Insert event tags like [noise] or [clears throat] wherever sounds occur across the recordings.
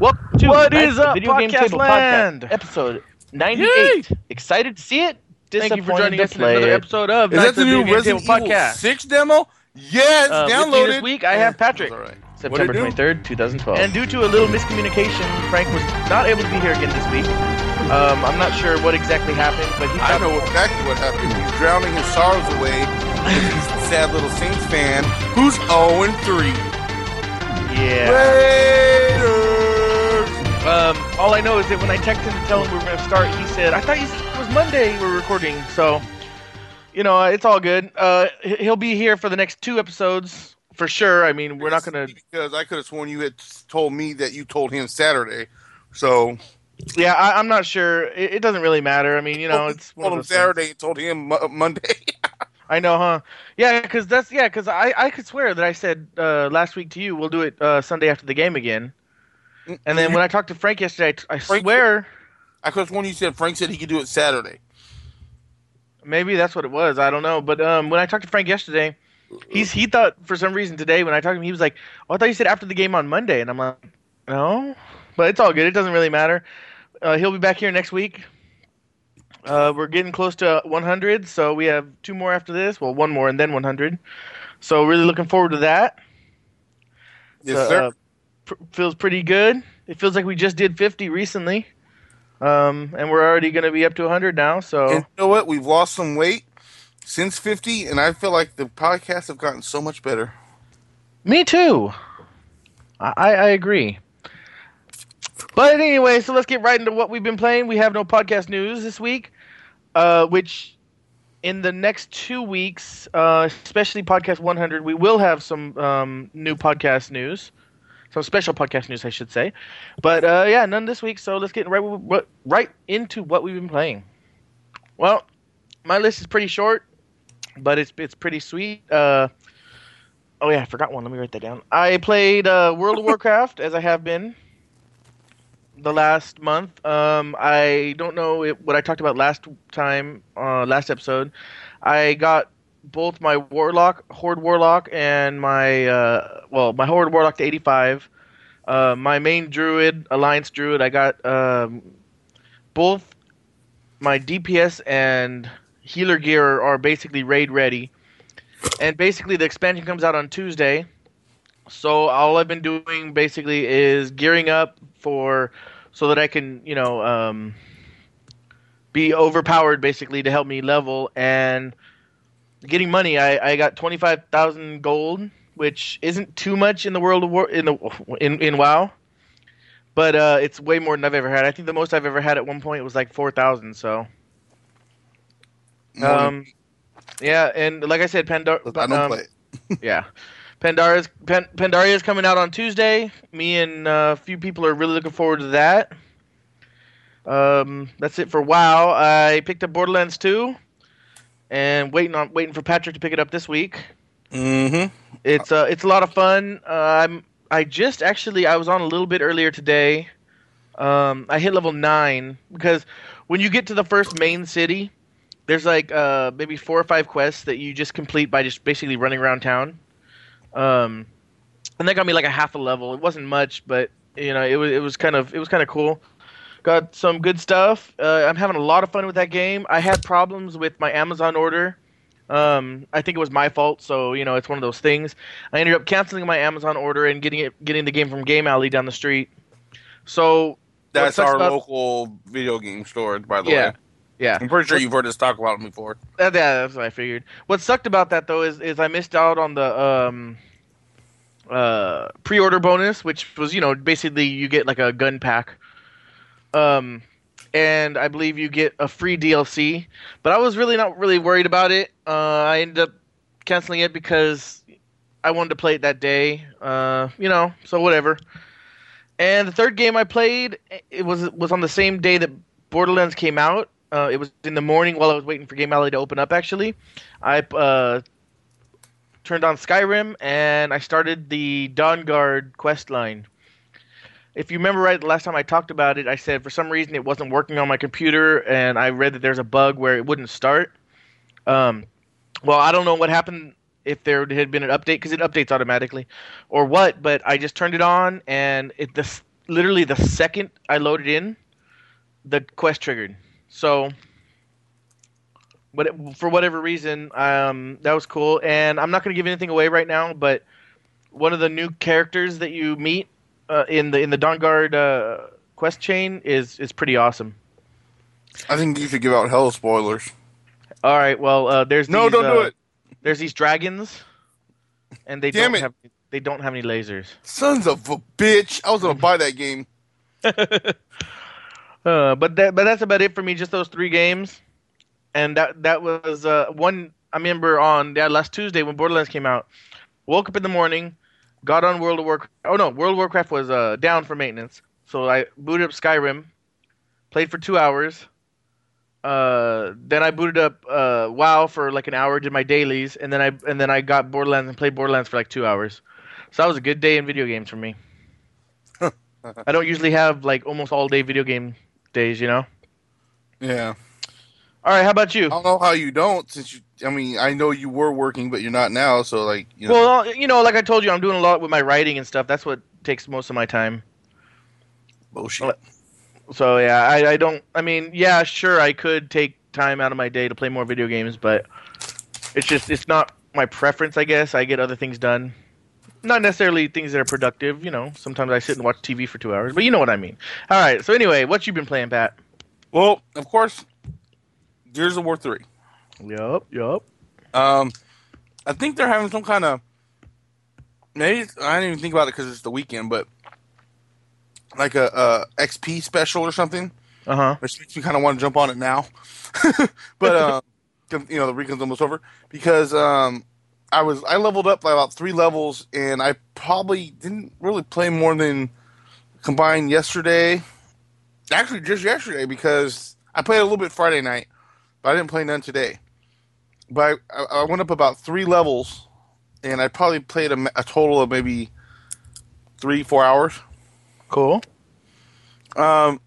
Welcome to What Night is the up, Video Game Podcast Table Land? Podcast, episode 98. Excited to see it. Thank you for joining us in another episode of Is Nights that the new Video Game Resident Table Evil podcast. 6 demo? Yes, it's Uh, with me downloaded. this week, I have Patrick. That's all right. September What'd it 23rd, 2012. And And due to a little miscommunication, Frank was not able to be here again this week. Um, I'm not sure what exactly happened, but he I thought- know exactly what happened. He's drowning his sorrows away because he's a sad little Saints fan who's 0 and 3. Yeah. Raiders! Um, all I know is that when I texted him to tell him we were going to start, he said, "I thought you said it was Monday we were recording." So, you know, it's all good. Uh, he- he'll be here for the next two episodes for sure. I mean, we're not going to. Because I could have sworn you had told me that you told him Saturday. So, Yeah, I, I'm not sure. It, it doesn't really matter. I mean, you know, it's one told of him things. Saturday and told him Mo- Monday. [laughs] I know, huh? Yeah, because that's yeah, because I I could swear that I said uh, last week to you we'll do it uh, Sunday after the game again. And then when I talked to Frank yesterday, I, t- I Frank- swear I could sworn you said Frank said he could do it Saturday. maybe that's what it was. I don't know. But um, when I talked to Frank yesterday, he's he thought for some reason today when I talked to him, he was like, "Oh, I thought you said after the game on Monday," and I'm like, "No," but it's all good. It doesn't really matter. Uh, he'll be back here next week. Uh, we're getting close to 100, so we have two more after this. Well, one more and then 100. So really looking forward to that. Yes, Uh, sir. uh, pr- feels pretty good. It feels like we just did 50 recently, um, and we're already going to be up to 100 now. So And you know what? We've lost some weight since 50, and I feel like the podcasts have gotten so much better. me too. I, I agree. But anyway, so let's get right into what we've been playing. We have no podcast news this week, uh, which in the next two weeks, uh, especially podcast 100, we will have some um, new podcast news, some special podcast news, I should say. But uh, yeah, none this week. So let's get right right into what we've been playing. Well, my list is pretty short, but it's it's pretty sweet. Uh, oh yeah, I forgot one. Let me write that down. I played uh, World of [laughs] Warcraft as I have been the last month. Um, I don't know it, what I talked about last time, uh, last episode. I got both my Warlock, Horde Warlock, and my uh, well, my Horde Warlock to 85. Uh, my main Druid, Alliance Druid, I got um, both my DPS and healer gear are basically raid ready. And basically, the expansion comes out on Tuesday. So all I've been doing basically is gearing up for so that I can, you know, um, be overpowered basically to help me level and getting money. I, I got twenty five thousand gold, which isn't too much in the world of war in the in in WoW, but uh, it's way more than I've ever had. I think the most I've ever had at one point was like four thousand. So More um, yeah, and like I said, Pandora. I don't um, play [laughs] yeah. Pandara's Pan, Pandaria is coming out on Tuesday. Me and uh, a few people are really looking forward to that. Um, that's it for WoW. I picked up Borderlands 2 and waiting on waiting for Patrick to pick it up this week. Mm-hmm. It's uh, it's a lot of fun. Uh, I'm I just actually I was on a little bit earlier today. Um, I hit level nine because when you get to the first main city, there's like uh, maybe four or five quests that you just complete by just basically running around town. Um, and that got me like a half a level. It wasn't much, but you know it was it was kind of it was kind of cool. Got some good stuff. Uh, I'm having a lot of fun with that game. I had problems with my Amazon order. Um, I think it was my fault, so you know it's one of those things. I ended up canceling my Amazon order and getting it getting the game from Game Alley down the street. So That's our about- local video game store, by the yeah, way. yeah. I'm pretty sure you've heard us talk about them before. That, yeah, that's what I figured. What sucked about that though is is I missed out on the um uh pre-order bonus, which was you know basically you get like a gun pack, um, and I believe you get a free DLC. But I was really not really worried about it. Uh, I ended up canceling it because I wanted to play it that day. Uh, you know, so whatever. And the third game I played, it was was on the same day that Borderlands came out. Uh, it was in the morning while I was waiting for Game Alley to open up. Actually, I uh, turned on Skyrim and I started the Dawnguard quest line. If you remember right, the last time I talked about it, I said for some reason it wasn't working on my computer, and I read that there's a bug where it wouldn't start. Um, well, I don't know what happened if there had been an update because it updates automatically, or what. But I just turned it on, and it this literally the second I loaded in, the quest triggered. So, but for whatever reason, um, that was cool. And I'm not going to give anything away right now, but one of the new characters that you meet uh, in the in the Dawnguard uh, quest chain is is pretty awesome. I think you should give out hell spoilers. All right, well, uh, there's No, these, don't do uh, it. There's these dragons, and they Damn don't it. have they don't have any lasers. Sons of a bitch! I was gonna buy that game. [laughs] [laughs] Uh, but that but that's about it for me. Just those three games, and that that was uh, one. I remember on yeah, last Tuesday when Borderlands came out. Woke up in the morning, got on World of Warcraft. Oh no, World of Warcraft was uh, down for maintenance, so I booted up Skyrim, played for two hours. Uh, then I booted up uh, WoW for like an hour, did my dailies, and then I and then I got Borderlands and played Borderlands for like two hours. So that was a good day in video games for me. [laughs] I don't usually have like almost all day video game days, you know. Yeah. All right, how about you? I don't know how you don't, since you. I mean, I know you were working, but you're not now. So, like, you know, Well, you know, like I told you, I'm doing a lot with my writing and stuff. That's what takes most of my time. bullshit. So yeah, I, I don't. I mean, yeah, sure, I could take time out of my day to play more video games, but it's just it's not my preference. I guess I get other things done. Not necessarily things that are productive. You know, sometimes I sit and watch TV for two hours, but you know what I mean. All right. So anyway, what you been playing, Pat? Well, of course, Gears of War three. Yup. Yup. Um, I think they're having some kind of. Maybe I didn't even think about it because it's the weekend, but like a, a XP special or something, Uh huh. which makes me kind of want to jump on it now. [laughs] but um, [laughs] you know, the weekend's almost over because um, I was I leveled up by about three levels, and I probably didn't really play more than combined yesterday. Actually, just yesterday because I played a little bit Friday night, but I didn't play none today. But I, I went up about three levels, and I probably played a, a total of maybe three, four hours. Cool. Um,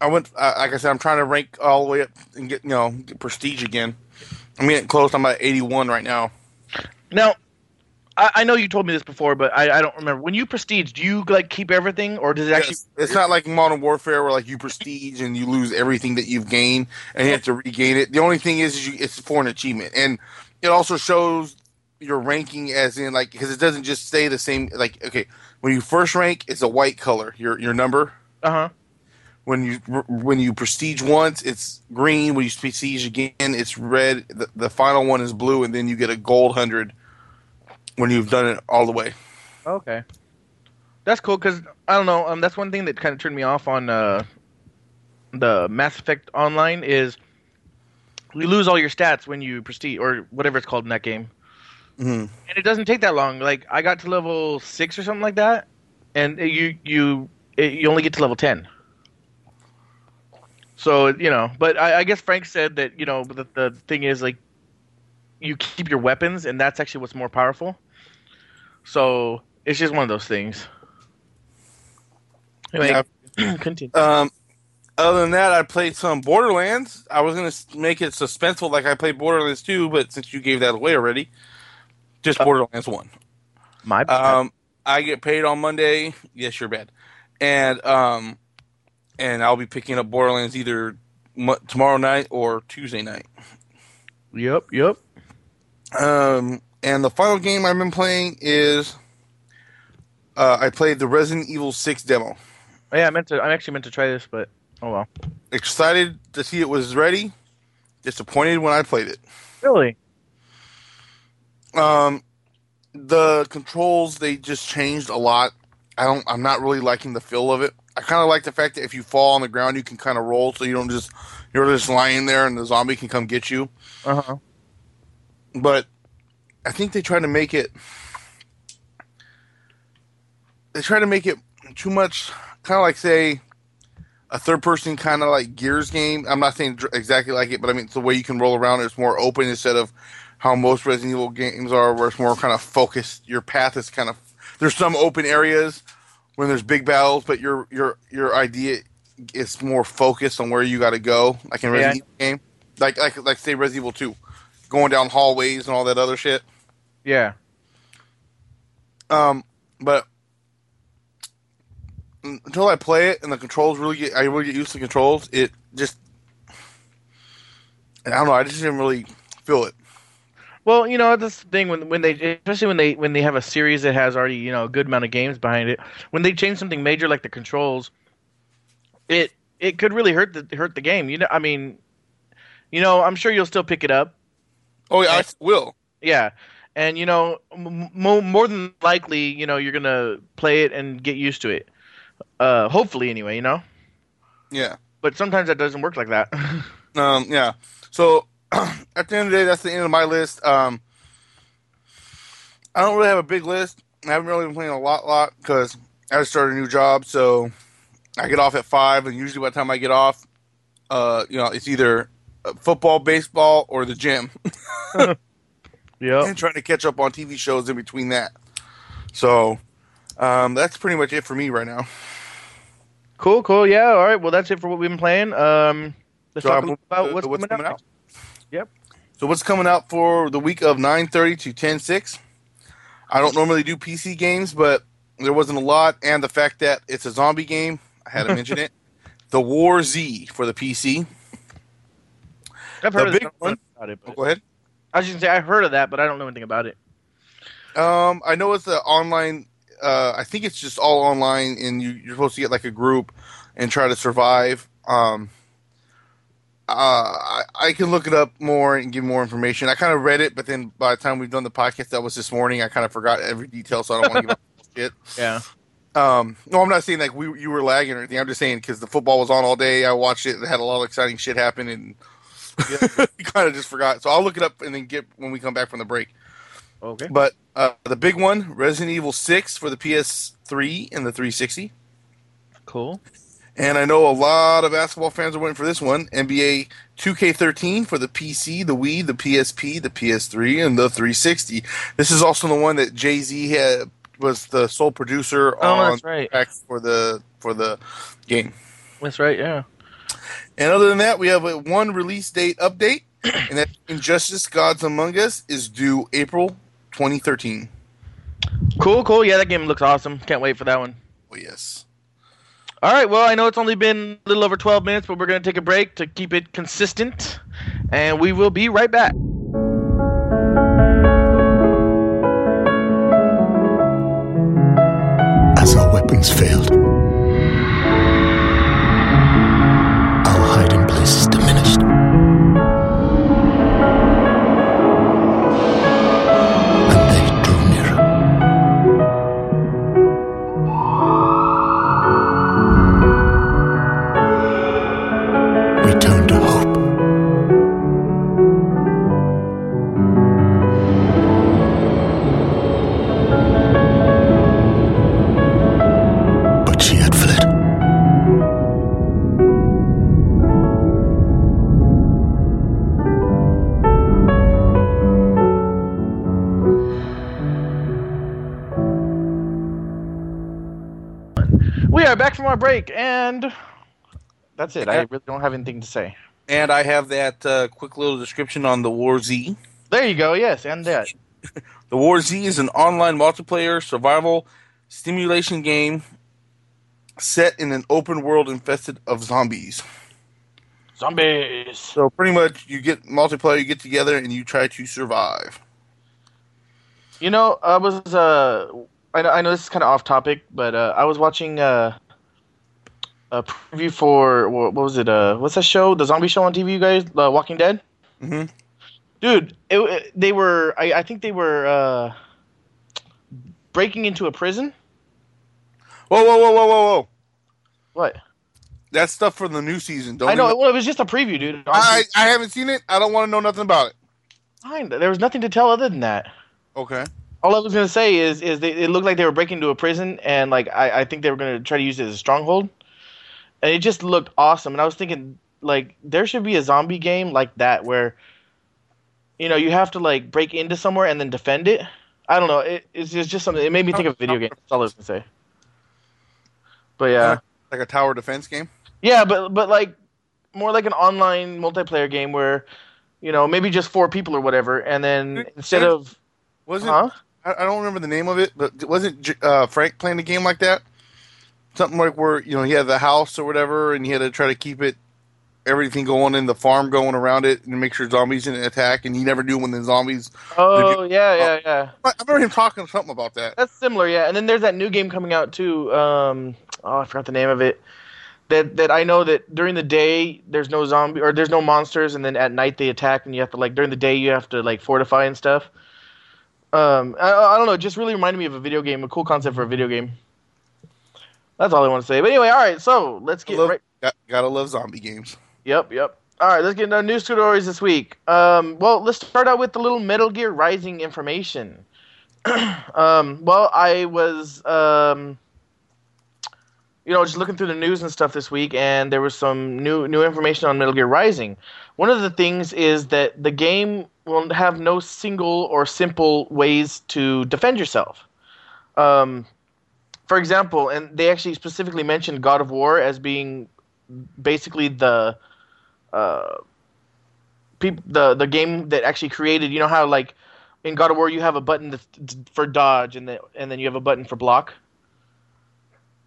I went, uh, like I said, I'm trying to rank all the way up and get, you know, get prestige again. I'm getting close. I'm at 81 right now. Now, I, I know you told me this before, but I, I don't remember. When you prestige, do you like keep everything, or does it actually? Yes. It's not like Modern Warfare where like you prestige and you lose everything that you've gained and you have to regain it. The only thing is, is you, it's for an achievement, and it also shows your ranking as in like because it doesn't just stay the same. Like okay, when you first rank, it's a white color. Your your number. Uh huh. When you when you prestige once, it's green. When you prestige again, it's red. The, the final one is blue, and then you get a gold hundred when you've done it all the way. Okay. That's cool because I don't know. Um, that's one thing that kind of turned me off on uh, the Mass Effect Online is you lose all your stats when you prestige or whatever it's called in that game, Mm-hmm. and it doesn't take that long. Like I got to level six or something like that, and you you it, you only get to level ten. So you know, but I, I guess Frank said that you know the the thing is like you keep your weapons, and that's actually what's more powerful. So it's just one of those things. Anyway, [clears throat] continue. Um, other than that, I played some Borderlands. I was gonna make it suspenseful, like I played Borderlands 2, but since you gave that away already, just Uh, Borderlands 1. My Um, I get paid on Monday. Yes, you're bad. And um, and I'll be picking up Borderlands either mo- tomorrow night or Tuesday night. yep, yep. Um, and the final game I've been playing is uh, I played the Resident Evil 6 demo. Oh, yeah, I meant to. I actually meant to try this, but oh well. Excited to see it was ready. Disappointed when I played it. Really? Um, the controls they just changed a lot. I don't. I'm not really liking the feel of it. I kind of like the fact that if you fall on the ground, you can kind of roll, so you don't just you're just lying there and the zombie can come get you. Uh huh. But I think they try to make it. They try to make it too much, kind of like say a third person kind of like Gears game. I'm not saying exactly like it, but I mean it's the way you can roll around. It's more open instead of how most Resident Evil games are, where it's more kind of focused. Your path is kind of there's some open areas when there's big battles, but your your your idea is more focused on where you got to go, like in Resident Evil game, like like like say Resident Evil Two, going down hallways and all that other shit. Yeah. Um, but until I play it and the controls really get I really get used to the controls. It just I don't know. I just didn't really feel it. Well, you know that's the thing when when they especially when they when they have a series that has already you know a good amount of games behind it. When they change something major like the controls, it it could really hurt the hurt the game. You know, I mean, you know, I'm sure you'll still pick it up. Oh yeah, I will. Yeah, and you know, m- more more than likely, you know, you're gonna play it and get used to it. Uh, hopefully, anyway, you know. Yeah. But sometimes that doesn't work like that. [laughs] Um. Yeah. So [clears throat] at the end of the day, that's the end of my list. Um. I don't really have a big list. I haven't really been playing a lot, lot because I just started a new job. So I get off at five, and usually by the time I get off, uh, you know, it's either uh, football, baseball, or the gym. [laughs] [laughs] yeah. and trying to catch up on TV shows in between that. So um, that's pretty much it for me right now. Cool, cool. Yeah. All right. Well, that's it for what we've been playing. Um, let's So talk I'll a little move about what's, what's coming, coming out. out. Yep. So what's coming out for the week of 9:30 to 10:6? I don't normally do PC games, but there wasn't a lot, and the fact that it's a zombie game, I had to [laughs] mention it. The War Z for the PC. I've The heard of big one- about it. Oh, go ahead. I was just gonna say I've heard of that, but I don't know anything about it. Um, I know it's an online. Uh, I think it's just all online, and you, you're supposed to get like a group and try to survive. Um, uh, I, I can look it up more and give more information. I kind of read it, but then by the time we've done the podcast, that was this morning. I kind of forgot every detail, so I don't want to give up [laughs] shit. Yeah. Um, no, I'm not saying like we you were lagging or anything. I'm just saying because the football was on all day. I watched it. It had a lot of exciting shit happen, and you kind of just forgot. So I'll look it up and then get when we come back from the break. Okay. But uh, the big one, Resident Evil 6 for the PS3 and the 360. Cool. And I know a lot of basketball fans are waiting for this one. NBA 2K13 for the PC, the Wii, the PSP, the PS3, and the 360. This is also the one that Jay Z was the sole producer Oh, on that's right. for the for the game. That's right. Yeah. And other than that, we have a one release date update, [clears throat] and that Injustice: Gods Among Us is due April 2013. Cool. Cool. Yeah, that game looks awesome. Can't wait for that one. Oh yes. All right. Well, I know it's only been a little over 12 minutes, but we're going to take a break to keep it consistent, and we will be right back. as our weapons failed. That's it. I really don't have anything to say. And I have that uh, quick little description on the War Z. There you go. Yes, and that. [laughs] The War Z is an online multiplayer survival stimulation game set in an open world infested of zombies. Zombies. So pretty much, you get multiplayer, you get together, and you try to survive. You know, I was uh, I know, I know this is kind of off topic, but uh, I was watching uh, a preview for what, what was it? Uh, what's that show? The zombie show on TV, you guys? Uh, Walking Dead. Mhm. Dude, it, it- they were. I, I think they were uh, breaking into a prison. Whoa, whoa, whoa, whoa, whoa, whoa! What? That's stuff for the new season. Don't I know. even- Well, it was just a preview, dude. I, I haven't seen it. I don't want to know nothing about it. Fine. There was nothing to tell other than that. Okay. All I was gonna say is, is they, it looked like they were breaking into a prison, and like I, I think they were gonna try to use it as a stronghold, and it just looked awesome. And I was thinking, like, there should be a zombie game like that where, you know, you have to like break into somewhere and then defend it. I don't know. It, it's just, just something. It made me think of video games. That's all I was gonna say. But yeah, Like a tower defense game. yeah, but but like more like an online multiplayer game where, you know, maybe just four people or whatever, and then instead of Wasn't huh? I, I don't remember the name of it, but wasn't uh, Frank playing a game like that? Something like where you know he had the house or whatever, and he had to try to keep it everything going in the farm going around it and make sure zombies didn't attack, and he never knew when the zombies. Oh yeah, yeah, yeah. I I remember him talking something about that. That's similar, yeah. And then there's that new game coming out too. Um, oh, I forgot the name of it. That that I know that during the day there's no zombie or there's no monsters, and then at night they attack, and you have to like during the day you have to like fortify and stuff. Um, I, I don't know. It just really reminded me of a video game, a cool concept for a video game. That's all I want to say. But anyway, all right. So let's get Love- right. got- gotta love zombie games. Yep, yep. All right, let's get into news stories this week. Um, well, let's start out with the little Metal Gear Rising information. [clears throat] um, well, I was, um, you know, just looking through the news and stuff this week, and there was some new new information on Metal Gear Rising. One of the things is that the game will have no single or simple ways to defend yourself. Um, for example, and they actually specifically mentioned God of War as being basically the uh, peop- the the game that actually created. You know how like in God of War you have a button to, to, for dodge and then and then you have a button for block.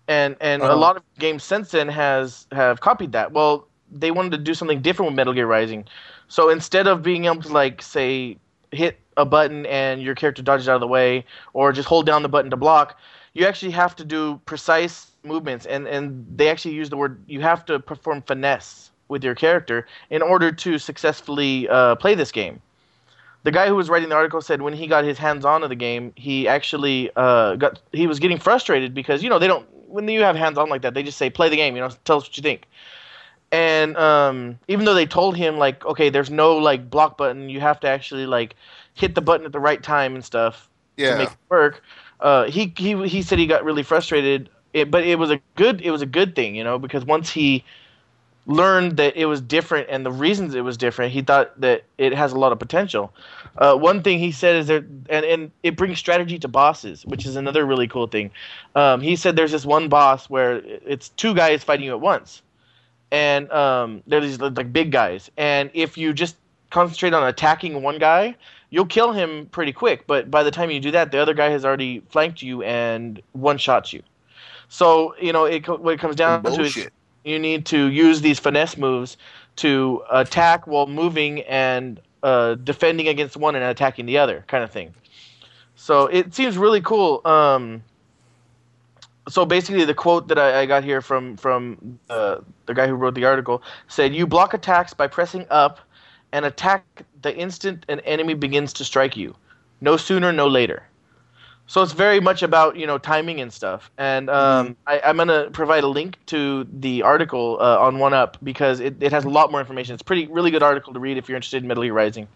And and a Uh-huh. lot of games since then has have copied that. Well, they wanted to do something different with Metal Gear Rising. So instead of being able to like say hit a button and your character dodges out of the way or just hold down the button to block, you actually have to do precise movements and and they actually use the word you have to perform finesse with your character in order to successfully uh, play this game the guy who was writing the article said when he got his hands on to the game he actually uh, got he was getting frustrated because you know they don't when you have hands on like that they just say play the game you know tell us what you think and um, even though they told him like okay there's no like block button you have to actually like hit the button at the right time and stuff to make it work. Uh, he he he said he got really frustrated, it, but it was a good it was a good thing, you know, because once he learned that it was different and the reasons it was different, he thought that it has a lot of potential. Uh, one thing he said is that, and, and it brings strategy to bosses, which is another really cool thing. Um, he said there's this one boss where it's two guys fighting you at once, and um, they're these like big guys, and if you just concentrate on attacking one guy, you'll kill him pretty quick. But by the time you do that, the other guy has already flanked you and one shots you. So you know it, what it comes down to is you need to use these finesse moves to attack while moving and uh, defending against one and attacking the other, kind of thing. So it seems really cool. Um, so basically, the quote that I, I got here from from uh, the guy who wrote the article said, "You block attacks by pressing up, and attack the instant an enemy begins to strike you. No sooner, no later." So it's very much about you know timing and stuff. And um, I, I'm gonna provide a link to the article uh, on 1UP because it, it has a lot more information. It's a pretty really good article to read if you're interested in Metal Gear Rising.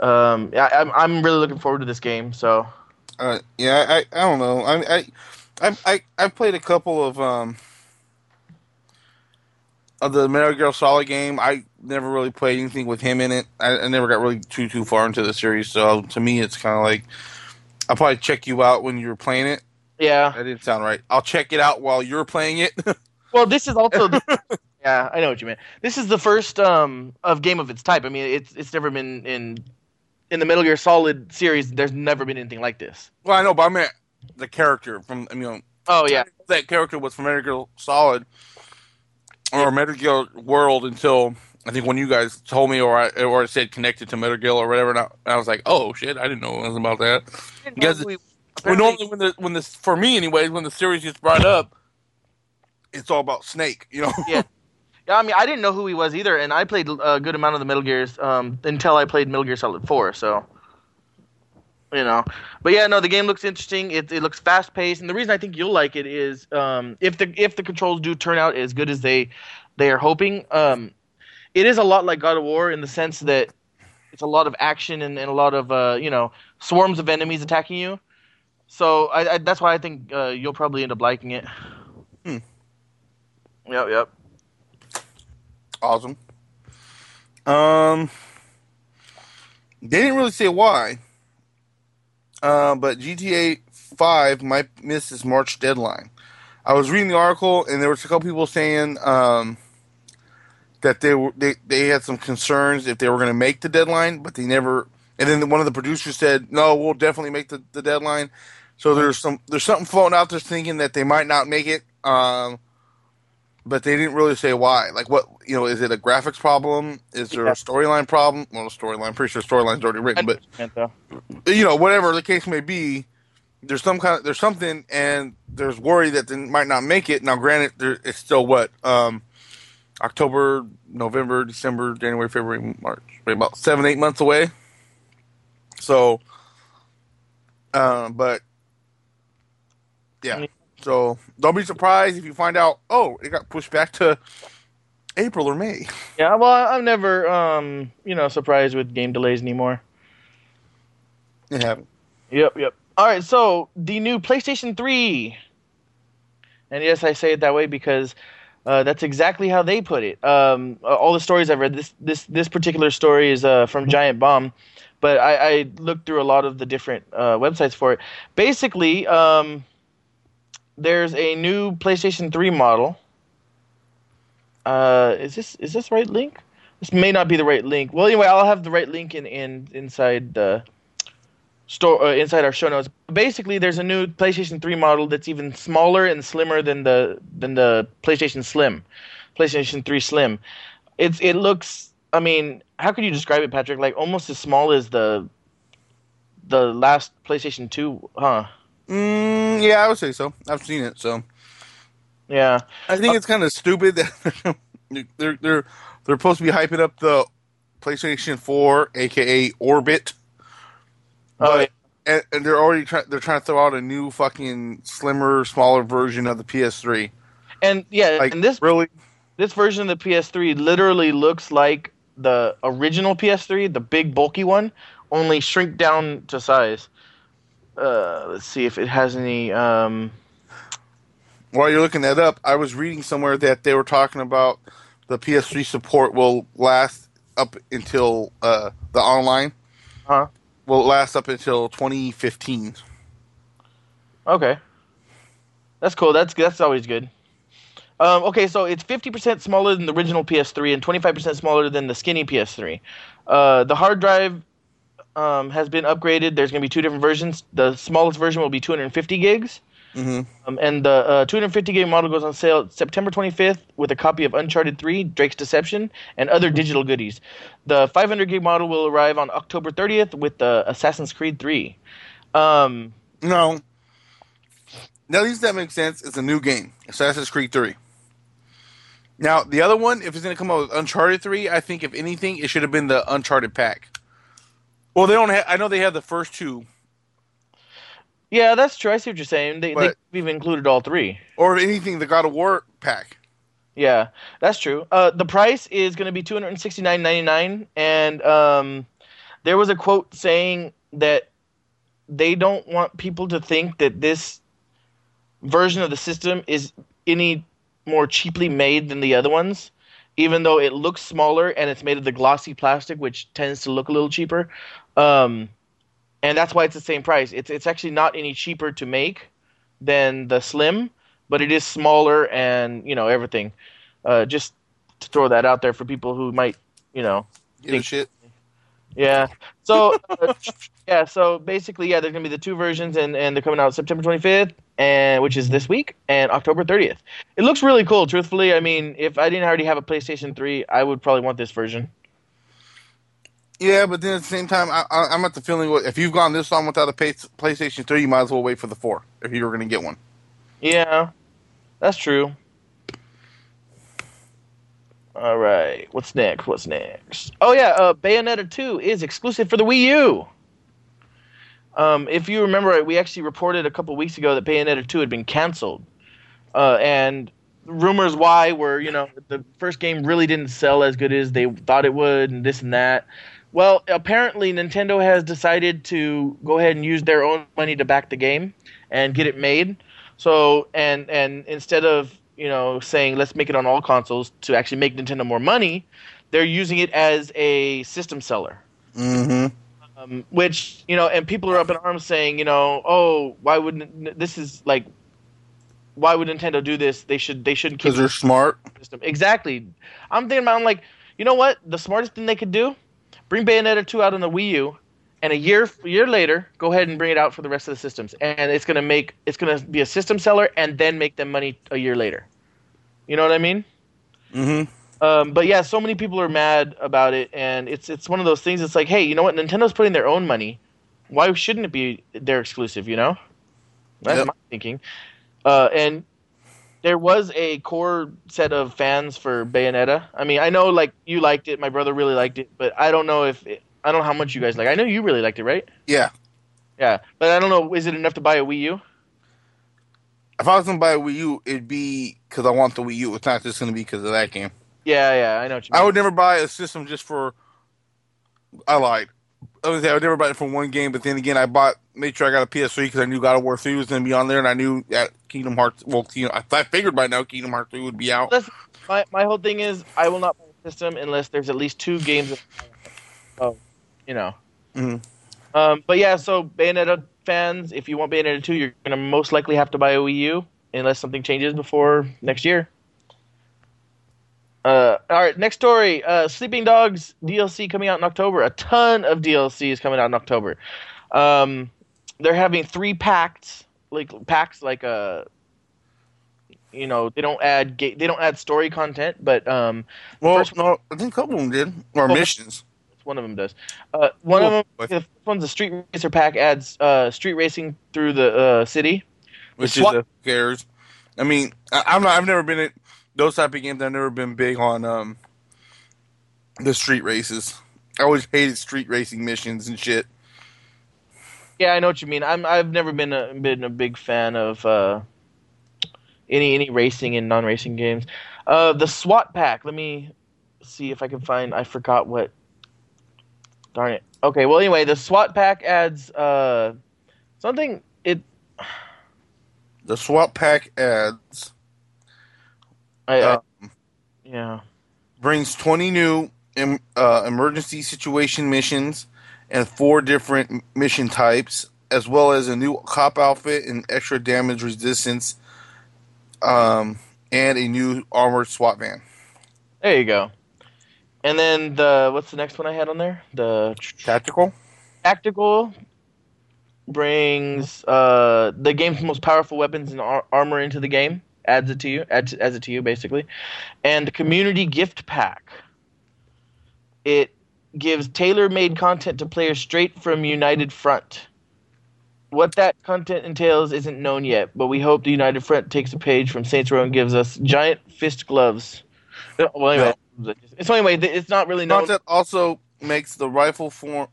Um, I, I'm I'm really looking forward to this game. So Uh, yeah, I, I don't know. I I I I I played a couple of um of the Metal Gear Solid game. I never really played anything with him in it. I, I never got really too too far into the series. So to me, it's kind of like I'll probably check you out when you're playing it. yeah, That didn't sound right. I'll check it out while you're playing it. [laughs] Well, this is also the, [laughs] yeah, I know what you mean. This is the first um of game of its type. I mean, it's it's never been in in the Metal Gear Solid series. There's never been anything like this. well, I know, but I meant the character from. I mean, Oh yeah, that character was from Metal Gear Solid or Metal Gear World until I think when you guys told me or I or it said connected to Metal Gear or whatever, and I, I was like, oh shit, I didn't know anything about that. Because We- Well, normally when the when the for me anyways when the series gets brought up, it's all about Snake, you know. Yeah. Yeah, I mean, I didn't know who he was either, and I played a good amount of the Metal Gears um, until I played Metal Gear Solid 4. So, you know, but yeah, no, the game looks interesting. It, it looks fast paced, and the reason I think you'll like it is um, if the if the controls do turn out as good as they they are hoping. Um, it is a lot like God of War in the sense that it's a lot of action and, and a lot of uh, you know swarms of enemies attacking you. So I, I, that's why I think uh, you'll probably end up liking it. Hmm. Yep, yep. awesome. Um, they didn't really say why. Uh, but GTA Five might miss its March deadline. I was reading the article, and there was a couple people saying um, that they were they, they had some concerns if they were going to make the deadline, but they never. And then one of the producers said, "No, we'll definitely make the, the deadline." So there's some there's something floating out there thinking that they might not make it, um, but they didn't really say why. Like what you know, is it a graphics problem? Is there Yeah. a storyline problem? Well, a storyline. Pretty sure storyline's already written, but you know, whatever the case may be, there's some kind of there's something, and there's worry that they might not make it. Now, granted, there, it's still what um, October, November, December, January, February, March, about seven, eight months away. So, uh, but yeah, so don't be surprised if you find out, oh, it got pushed back to April or May. Yeah, well, I'm never, um, you know, surprised with game delays anymore. It happened. Yep, yep. All right, so the new PlayStation 3. And yes, I say it that way because uh, that's exactly how they put it. Um, uh, all the stories I've read, this this this particular story is uh, from Giant Bomb, but I, I looked through a lot of the different uh, websites for it. Basically, um, there's a new PlayStation 3 model. Uh, is this is this right link? This may not be the right link. Well, anyway, I'll have the right link in, in inside the store uh, inside our show notes. Basically, there's a new PlayStation 3 model that's even smaller and slimmer than the than the PlayStation Slim, PlayStation 3 Slim. It's it looks. I mean, how could you describe it, Patrick? Like almost as small as the the last PlayStation 2, huh? Mm, yeah, I would say so. I've seen it, so. Yeah. I think it's kind of stupid that [laughs] they're they're they're supposed to be hyping up the PlayStation 4, aka Orbis, Oh, but and, and they're already trying they're trying to throw out a new fucking slimmer, smaller version of the PS3. and yeah, Like and this really, this version of the PS3 literally looks like the original PS3, the big bulky one, only shrink down to size. Uh, let's see if it has any. Um, while you're looking that up, I was reading somewhere that they were talking about the PS3 support will last up until uh, the online huh? will last up until 2015. Okay, that's cool. That's that's always good. Um, okay, so it's fifty percent smaller than the original PS3 and twenty five percent smaller than the skinny PS3. Uh, the hard drive um, has been upgraded. There's going to be two different versions. The smallest version will be two hundred and fifty gigs. Mm-hmm. Um, and the uh, 250 gig model goes on sale September 25th with a copy of Uncharted 3, Drake's Deception, and other digital goodies. The 500 gig model will arrive on October 30th with the Assassin's Creed 3. Um, No. Now, at least that makes sense. It's a new game, Assassin's Creed 3. Now, the other one, if it's going to come out with Uncharted 3, I think if anything, it should have been the Uncharted pack. Well, they don't have. I know they have the first two, yeah, that's true. I see what you're saying. They, But- they've included all three. or anything, the God of War pack. Yeah, that's true. Uh, the price is going to be two hundred and sixty nine ninety nine, and um, there was a quote saying that they don't want people to think that this version of the system is any more cheaply made than the other ones, even though it looks smaller and it's made of the glossy plastic, which tends to look a little cheaper. Um, and that's why it's the same price. It's it's actually not any cheaper to make than the slim, but it is smaller and you know everything. Uh, just to throw that out there for people who might you know Give a shit. yeah. So uh, [laughs] yeah, so basically yeah, there's gonna be the two versions and and they're coming out September 25th and which is this week and October 30th. It looks really cool. Truthfully, I mean, if I didn't already have a PlayStation 3, I would probably want this version. Yeah, but then at the same time, I, I, I'm at the feeling if you've gone this long without a PlayStation 3, you might as well wait for the 4 if you were going to get one. Yeah, that's true. All right, what's next? What's next? Oh yeah, uh, Bayonetta 2 is exclusive for the Wii U. Um, if you remember, we actually reported a couple weeks ago that Bayonetta 2 had been canceled, uh, and rumors why were you know the first game really didn't sell as good as they thought it would, and this and that. Well, apparently Nintendo has decided to go ahead and use their own money to back the game and get it made. So and and instead of you know saying let's make it on all consoles to actually make Nintendo more money, they're using it as a system seller. Mm-hmm. Um, which you know, and people are up in arms saying, you know, oh, why wouldn't this is like, why would Nintendo do this? They should they shouldn't Because they're smart. system exactly. I'm thinking about I'm like, you know what? The smartest thing they could do, bring Bayonetta two out on the Wii U, and a year year later, go ahead and bring it out for the rest of the systems, and it's gonna make it's gonna be a system seller, and then make them money a year later. You know what I mean? Mm-hmm. Um, but yeah, so many people are mad about it, and it's it's one of those things. It's like, hey, you know what? Nintendo's putting their own money. Why shouldn't it be their exclusive? You know, that's Yep. my thinking. Uh, and there was a core set of fans for Bayonetta. I mean, I know like you liked it, my brother really liked it, but I don't know if it, I don't know how much you guys like. I know you really liked it, right? Yeah. Yeah, but I don't know. Is it enough to buy a Wii U? If I was gonna buy a Wii U, it'd be because I want the Wii U. It's not just gonna be because of that game. Yeah, yeah, I know what you mean. I would never buy a system just for. I lied. I would say I would never buy it for one game, but then again, I bought made sure I got a PS3 because I knew God of War 3 was going to be on there, and I knew that Kingdom Hearts. Well, you know, I, I figured by now Kingdom Hearts 3 would be out. That's my my whole thing is I will not buy a system unless there's at least two games. Of, oh, you know. Mhm. Um, but yeah, so Bayonetta fans, if you want Bayonetta two, you're gonna most likely have to buy a Wii U unless something changes before next year. Uh, all right, next story. Uh, Sleeping Dogs DLC coming out in October. A ton of DLC is coming out in October. Um, they're having three packs, like packs, like uh, you know, they don't add ga- they don't add story content, but um, Well, first- no, I think a couple of them did, or Well, missions. one of them does. Uh, one of Cool. them, the first one's the Street Racer pack adds uh, street racing through the uh, city. which SWAT- is a, cares. I mean, I, I'm not. I've never been at those type of games. I've never been big on um the street races. I always hated street racing missions and shit. Yeah, I know what you mean. I'm I've never been a been a big fan of uh, any any racing and non racing games. Uh, the SWAT pack. Let me see if I can find. I forgot what. Darn it. Okay. Well, anyway, the SWAT pack adds uh, something. It. The SWAT pack adds I, I, um, yeah. brings 20 new em, uh, emergency situation missions and four different mission types, as well as a new cop outfit and extra damage resistance, um, and a new armored SWAT van. There you go. And then the what's the next one I had on there? The Tactical. tactical brings uh, the game's most powerful weapons and ar- armor into the game. Adds it to you. Adds, adds it to you basically. And the community gift pack. It gives tailor-made content to players straight from United Front. What that content entails isn't known yet, but we hope the United Front takes a page from Saints Row and gives us giant fist gloves. Uh, Well, anyway, so anyway, it's not really known. Content also makes the rifle form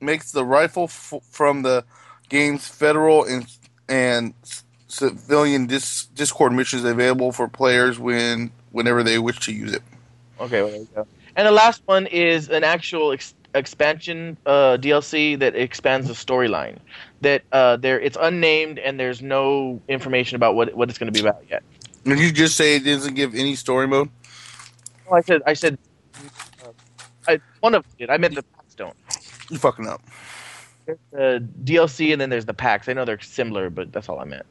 makes the rifle f- from the game's federal and and civilian dis- Discord missions available for players when whenever they wish to use it. Okay, well, there you go. And the last one is an actual ex- expansion uh, DLC that expands the storyline. That uh, there, it's unnamed and there's no information about what what it's going to be about yet. Did you just say it doesn't give any story mode? Well, I said, I said, uh, I, one of them did. I meant the packs don't. You fucking up. The DLC and then there's the packs. I know they're similar, but that's all I meant.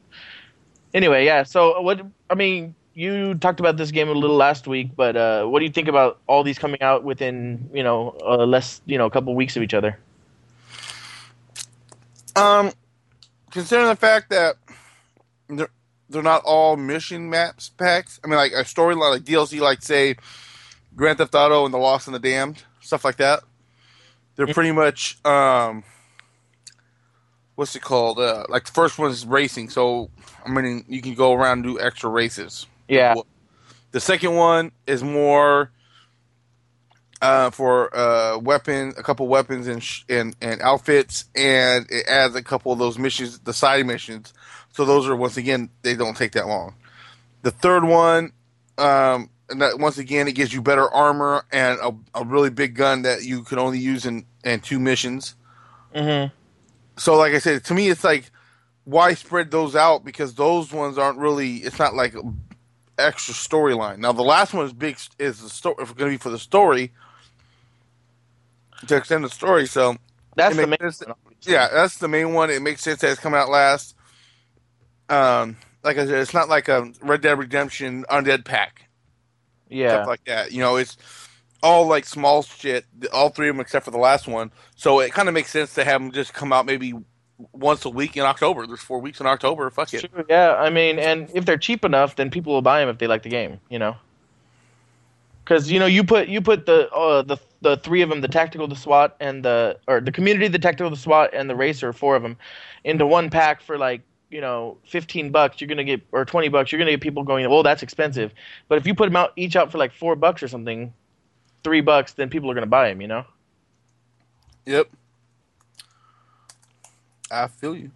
Anyway, yeah. So what? I mean, you talked about this game a little last week, but uh, what do you think about all these coming out within you know uh, less you know a couple weeks of each other? Um, considering the fact that they're they're not all mission maps packs. I mean, like a storyline, like DLC, like say Grand Theft Auto and The Lost and the Damned, stuff like that. They're pretty much um, what's it called? Uh, like the first one is racing, so I mean you can go around and do extra races. Yeah. The second one is more uh, for uh, weapon, a couple weapons and, sh- and and outfits, and it adds a couple of those missions, the side missions. So those are once again they don't take that long. The third one, um, and that once again it gives you better armor and a, a really big gun that you can only use in, in two missions. Mm-hmm. So like I said, to me it's like why spread those out because those ones aren't really. It's not like a extra storyline. Now the last one is big is the story. Going to be for the story to extend the story, so That's the main. sense. yeah, that's the main one. It makes sense that it's coming out last. Um, like I said, it's not like a Red Dead Redemption Undead Pack Yeah. stuff like that. You know, it's all like small shit. All three of them except for the last one. So it kind of makes sense to have them just come out maybe once a week in October. There's four weeks in October. Fuck it. Sure, yeah, I mean, and if they're cheap enough, then people will buy them if they like the game, you know. Because you know, you put you put the uh, the the three of them, the tactical, the SWAT, and the or the community, the tactical, the SWAT, and the racer, four of them, into one pack for like you know fifteen bucks. You're gonna get or twenty bucks. You're gonna get people going. Well, that's expensive. But if you put them out each out for like four bucks or something, three bucks, then people are gonna buy them. You know. Yep. I feel you.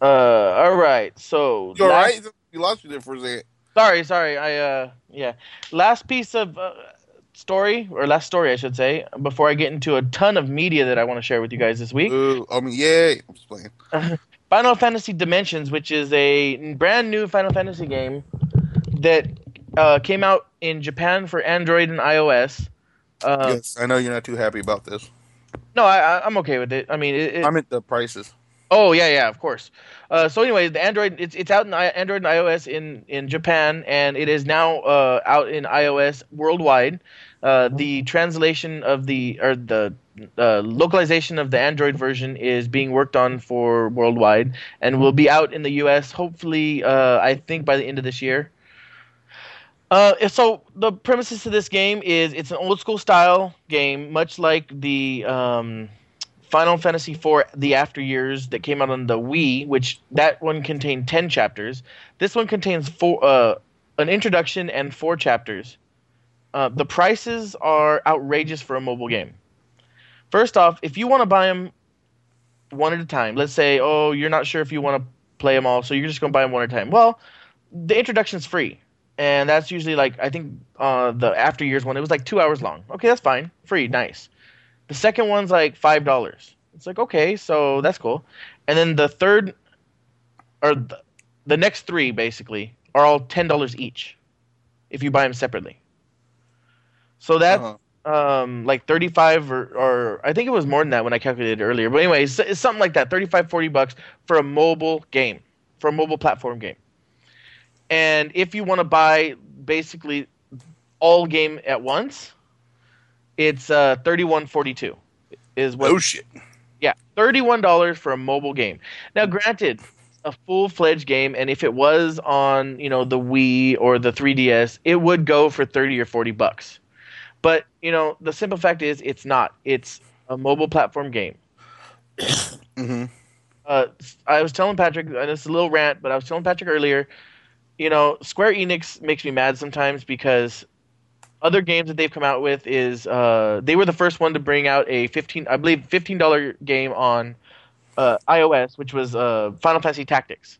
Uh, all right. So You all last- right? You lost me there for a second. Sorry, sorry. I uh yeah. Last piece of uh, story or last story I should say before I get into a ton of media that I want to share with you guys this week. Ooh, I mean, yay! I'm just playing. [laughs] Final Fantasy Dimensions, which is a brand new Final Fantasy game that uh, came out in Japan for Android and iOS. Uh, yes, I know you're not too happy about this. No, I, I'm okay with it. I mean, it, it, I'm at the prices. Oh yeah, yeah, of course. Uh, so anyway, the Android it's it's out in I- Android and iOS in in Japan, and it is now uh, out in iOS worldwide. Uh, the translation of the or the uh, localization of the Android version is being worked on for worldwide, and will be out in the U.S. hopefully, uh, I think by the end of this year. Uh, so the premises to this game is it's an old school style game, much like the um, Final Fantasy IV: The After Years that came out on the Wii, which that one contained ten chapters. This one contains four, uh, an introduction and four chapters. Uh, the prices are outrageous for a mobile game. First off, if you want to buy them one at a time, let's say, oh, you're not sure if you want to play them all, so you're just going to buy them one at a time. Well, the introduction's free, and that's usually like I think uh, the After Years one. It was like two hours long. Okay, that's fine, free, nice. The second one's like five dollars. It's like okay, so that's cool. And then the third, or the, the next three basically are all ten dollars each, if you buy them separately. So that's Uh-huh. um, like 35 or, or I think it was more than that when I calculated earlier. But anyway, it's, it's something like that 35, 40 bucks for a mobile game, for a mobile platform game. And if you want to buy basically all game at once, it's uh, 31.42 is what Oh shit! yeah, thirty-one dollars for a mobile game. Now, granted, a full-fledged game, and if it was on, you know, the Wii or the 3DS, it would go for thirty or forty bucks. But you know, the simple fact is, it's not. It's a mobile platform game. [coughs] hmm Uh, I was telling Patrick, and it's a little rant, but I was telling Patrick earlier. You know, Square Enix makes me mad sometimes because other games that they've come out with is uh, they were the first one to bring out a fifteen, I believe, fifteen dollar game on uh, iOS, which was uh, Final Fantasy Tactics.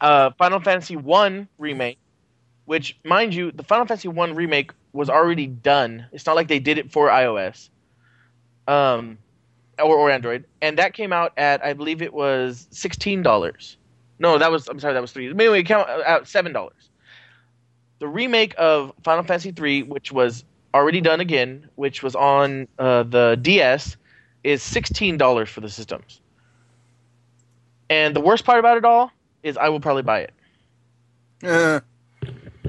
Uh, Final Fantasy One remake, which, mind you, the Final Fantasy One remake was already done. It's not like they did it for iOS, um, or, or Android, and that came out at I believe it was sixteen dollars. No, that was I'm sorry, that was three. Anyway, came out at seven dollars. The remake of Final Fantasy III, which was already done again, which was on uh, the DS, is sixteen dollars for the systems. And the worst part about it all is I will probably buy it. Uh,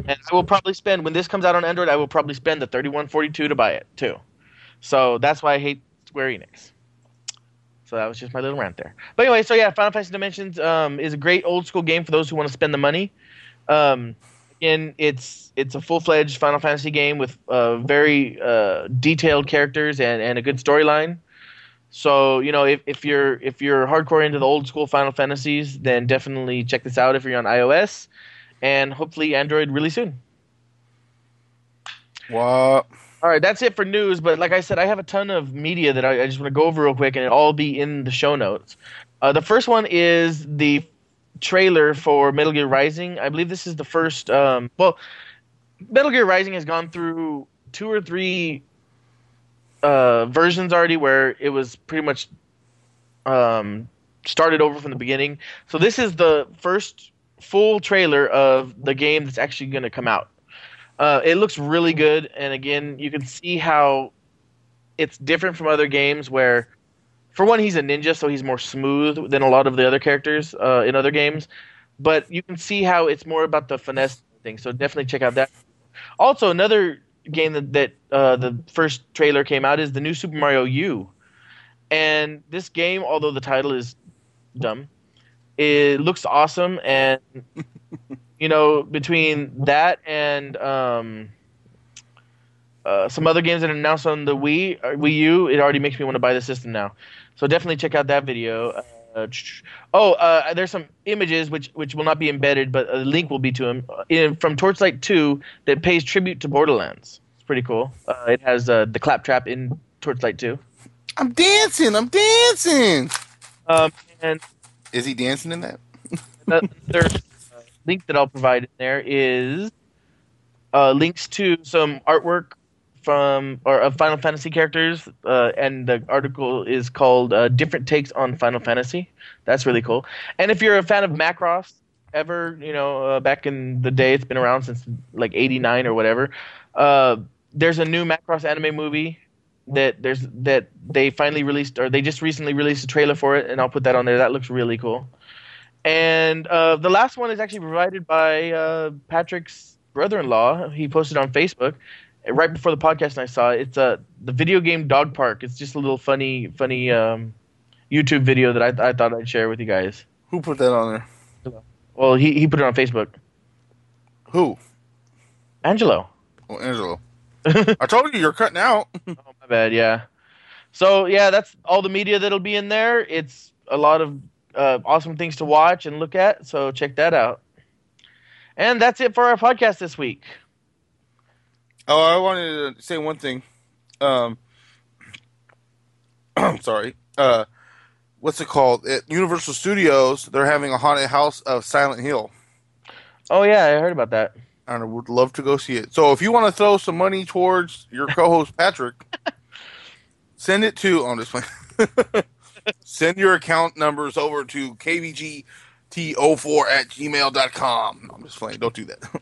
And I will probably spend when this comes out on Android, I will probably spend the thirty one forty two to buy it too. So that's why I hate Square Enix. So that was just my little rant there. But anyway, so yeah, Final Fantasy Dimensions um, is a great old school game for those who want to spend the money. Um, again, it's it's a full fledged Final Fantasy game with uh, very uh, detailed characters and, and a good storyline. So you know, if, if you're if you're hardcore into the old school Final Fantasies, then definitely check this out if you're on iOS, and hopefully Android really soon. what? All right, that's it for news. But like I said, I have a ton of media that I, I just want to go over real quick, and it'll all be in the show notes. Uh, the first one is the trailer for Metal Gear Rising. I believe this is the first. Um, well, Metal Gear Rising has gone through two or three uh, versions already, where it was pretty much um, started over from the beginning. So this is the first full trailer of the game that's actually going to come out. Uh, it looks really good, and again, you can see how it's different from other games. Where, for one, he's a ninja, so he's more smooth than a lot of the other characters uh, in other games. But you can see how it's more about the finesse thing. So definitely check out that. Also, another game that, that uh, the first trailer came out is the new Super Mario U. And this game, although the title is dumb, it looks awesome. And, [laughs] you know, between that and um, uh, some other games that are announced on the Wii, uh, Wii U, it already makes me want to buy the system now. So definitely check out that video. Uh, oh, uh, there's some images which which will not be embedded, but a link will be to them in, from Torchlight 2 that pays tribute to Borderlands. It's pretty cool. Uh, it has uh, the claptrap in Torchlight 2. I'm dancing. I'm dancing. Um, and Is he dancing in that? Uh, link that I'll provide in there is uh, links to some artwork from or of Final Fantasy characters, uh, and the article is called uh, "Different Takes on Final Fantasy." That's really cool. And if you're a fan of Macross, ever you know uh, back in the day, it's been around since like '89 or whatever. Uh, there's a new Macross anime movie that there's that they finally released or they just recently released a trailer for it, and I'll put that on there. That looks really cool. And uh, the last one is actually provided by uh, Patrick's brother-in-law. He posted on Facebook right before the podcast, and I saw it. It's uh, the video game Dog Park. It's just a little funny, funny um, YouTube video that I, I thought I'd share with you guys. Who put that on there? Well, he he put it on Facebook. Who? Angelo. Oh, Angelo. [laughs] I told you you're cutting out. [laughs] Oh my bad, yeah. So yeah, that's all the media that'll be in there. It's a lot of uh, awesome things to watch and look at. So check that out. And that's it for our podcast this week. Oh, I wanted to say one thing. Um, [clears throat] sorry. Uh, what's it called? At Universal Studios, they're having a haunted house of Silent Hill. Oh yeah, I heard about that. and I would love to go see it. So if you want to throw some money towards your co-host Patrick, [laughs] send it to. I'm just playing. [laughs] send your account numbers over to kvgt04 at gmail.com. I'm just playing. Don't do that.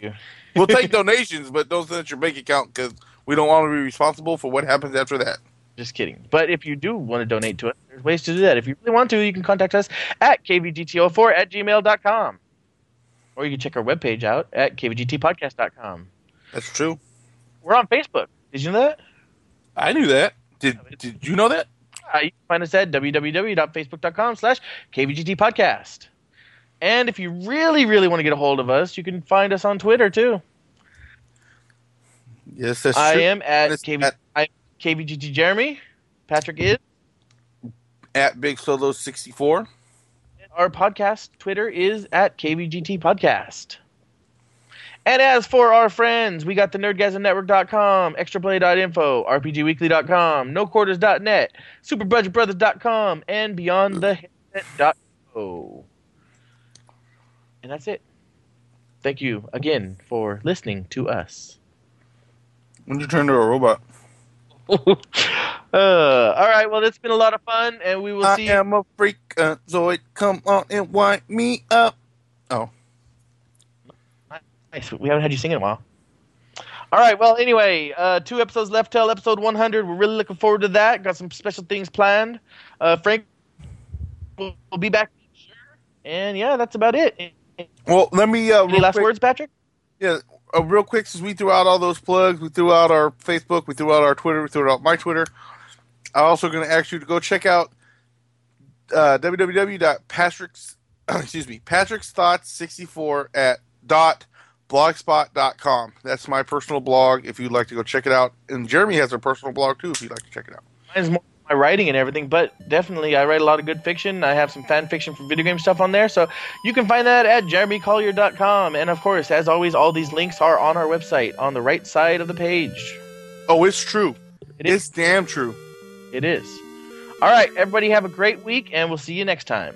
Yeah. [laughs] we'll take donations, but don't send it your bank account because we don't want to be responsible for what happens after that. Just kidding. But if you do want to donate to it, there's ways to do that. If you really want to, you can contact us at kvgt04 at gmail.com. Or you can check our webpage out at kvgtpodcast.com. That's true. We're on Facebook. Did you know that? I knew that. Did Did you know that? Uh, you can find us at www.facebook.com slash KVGT podcast. And if you really, really want to get a hold of us, you can find us on Twitter, too. Yes, that's I true. am at, KV, at- I'm KVGT Jeremy. Patrick is. at Big Solo 64. Our podcast Twitter is at KVGT Podcast. And as for our friends, we got the nerdgasmnetwork.com, extraplay.info, rpgweekly.com, noquarters.net, superbudgetbrothers.com, and beyondtheheadset.co. And that's it. Thank you again for listening to us. When you turn to a robot. [laughs] uh, all right, well, it's been a lot of fun, and we will I see I am a freak, Zoid. Come on and wind me up. Nice. We haven't had you sing in a while. All right. Well, anyway, uh, two episodes left till episode 100. We're really looking forward to that. Got some special things planned. Uh, Frank will, will be back. And yeah, that's about it. well, let me. Uh, Any last quick, words, Patrick? Yeah, uh, real quick, since we threw out all those plugs, we threw out our Facebook, we threw out our Twitter, we threw out my Twitter. I'm also going to ask you to go check out uh, www.patrick's [clears throat] excuse me Patrick's Thoughts 64 at dot blogspot.com. That's my personal blog. If you'd like to go check it out, and Jeremy has a personal blog too. If you'd like to check it out. Mine's more my writing and everything, but definitely I write a lot of good fiction. I have some fan fiction for video game stuff on there, so you can find that at jeremycollier.com. And of course, as always, all these links are on our website on the right side of the page. Oh, it's true. It is. It's damn true. It is. All right, everybody have a great week, and we'll see you next time.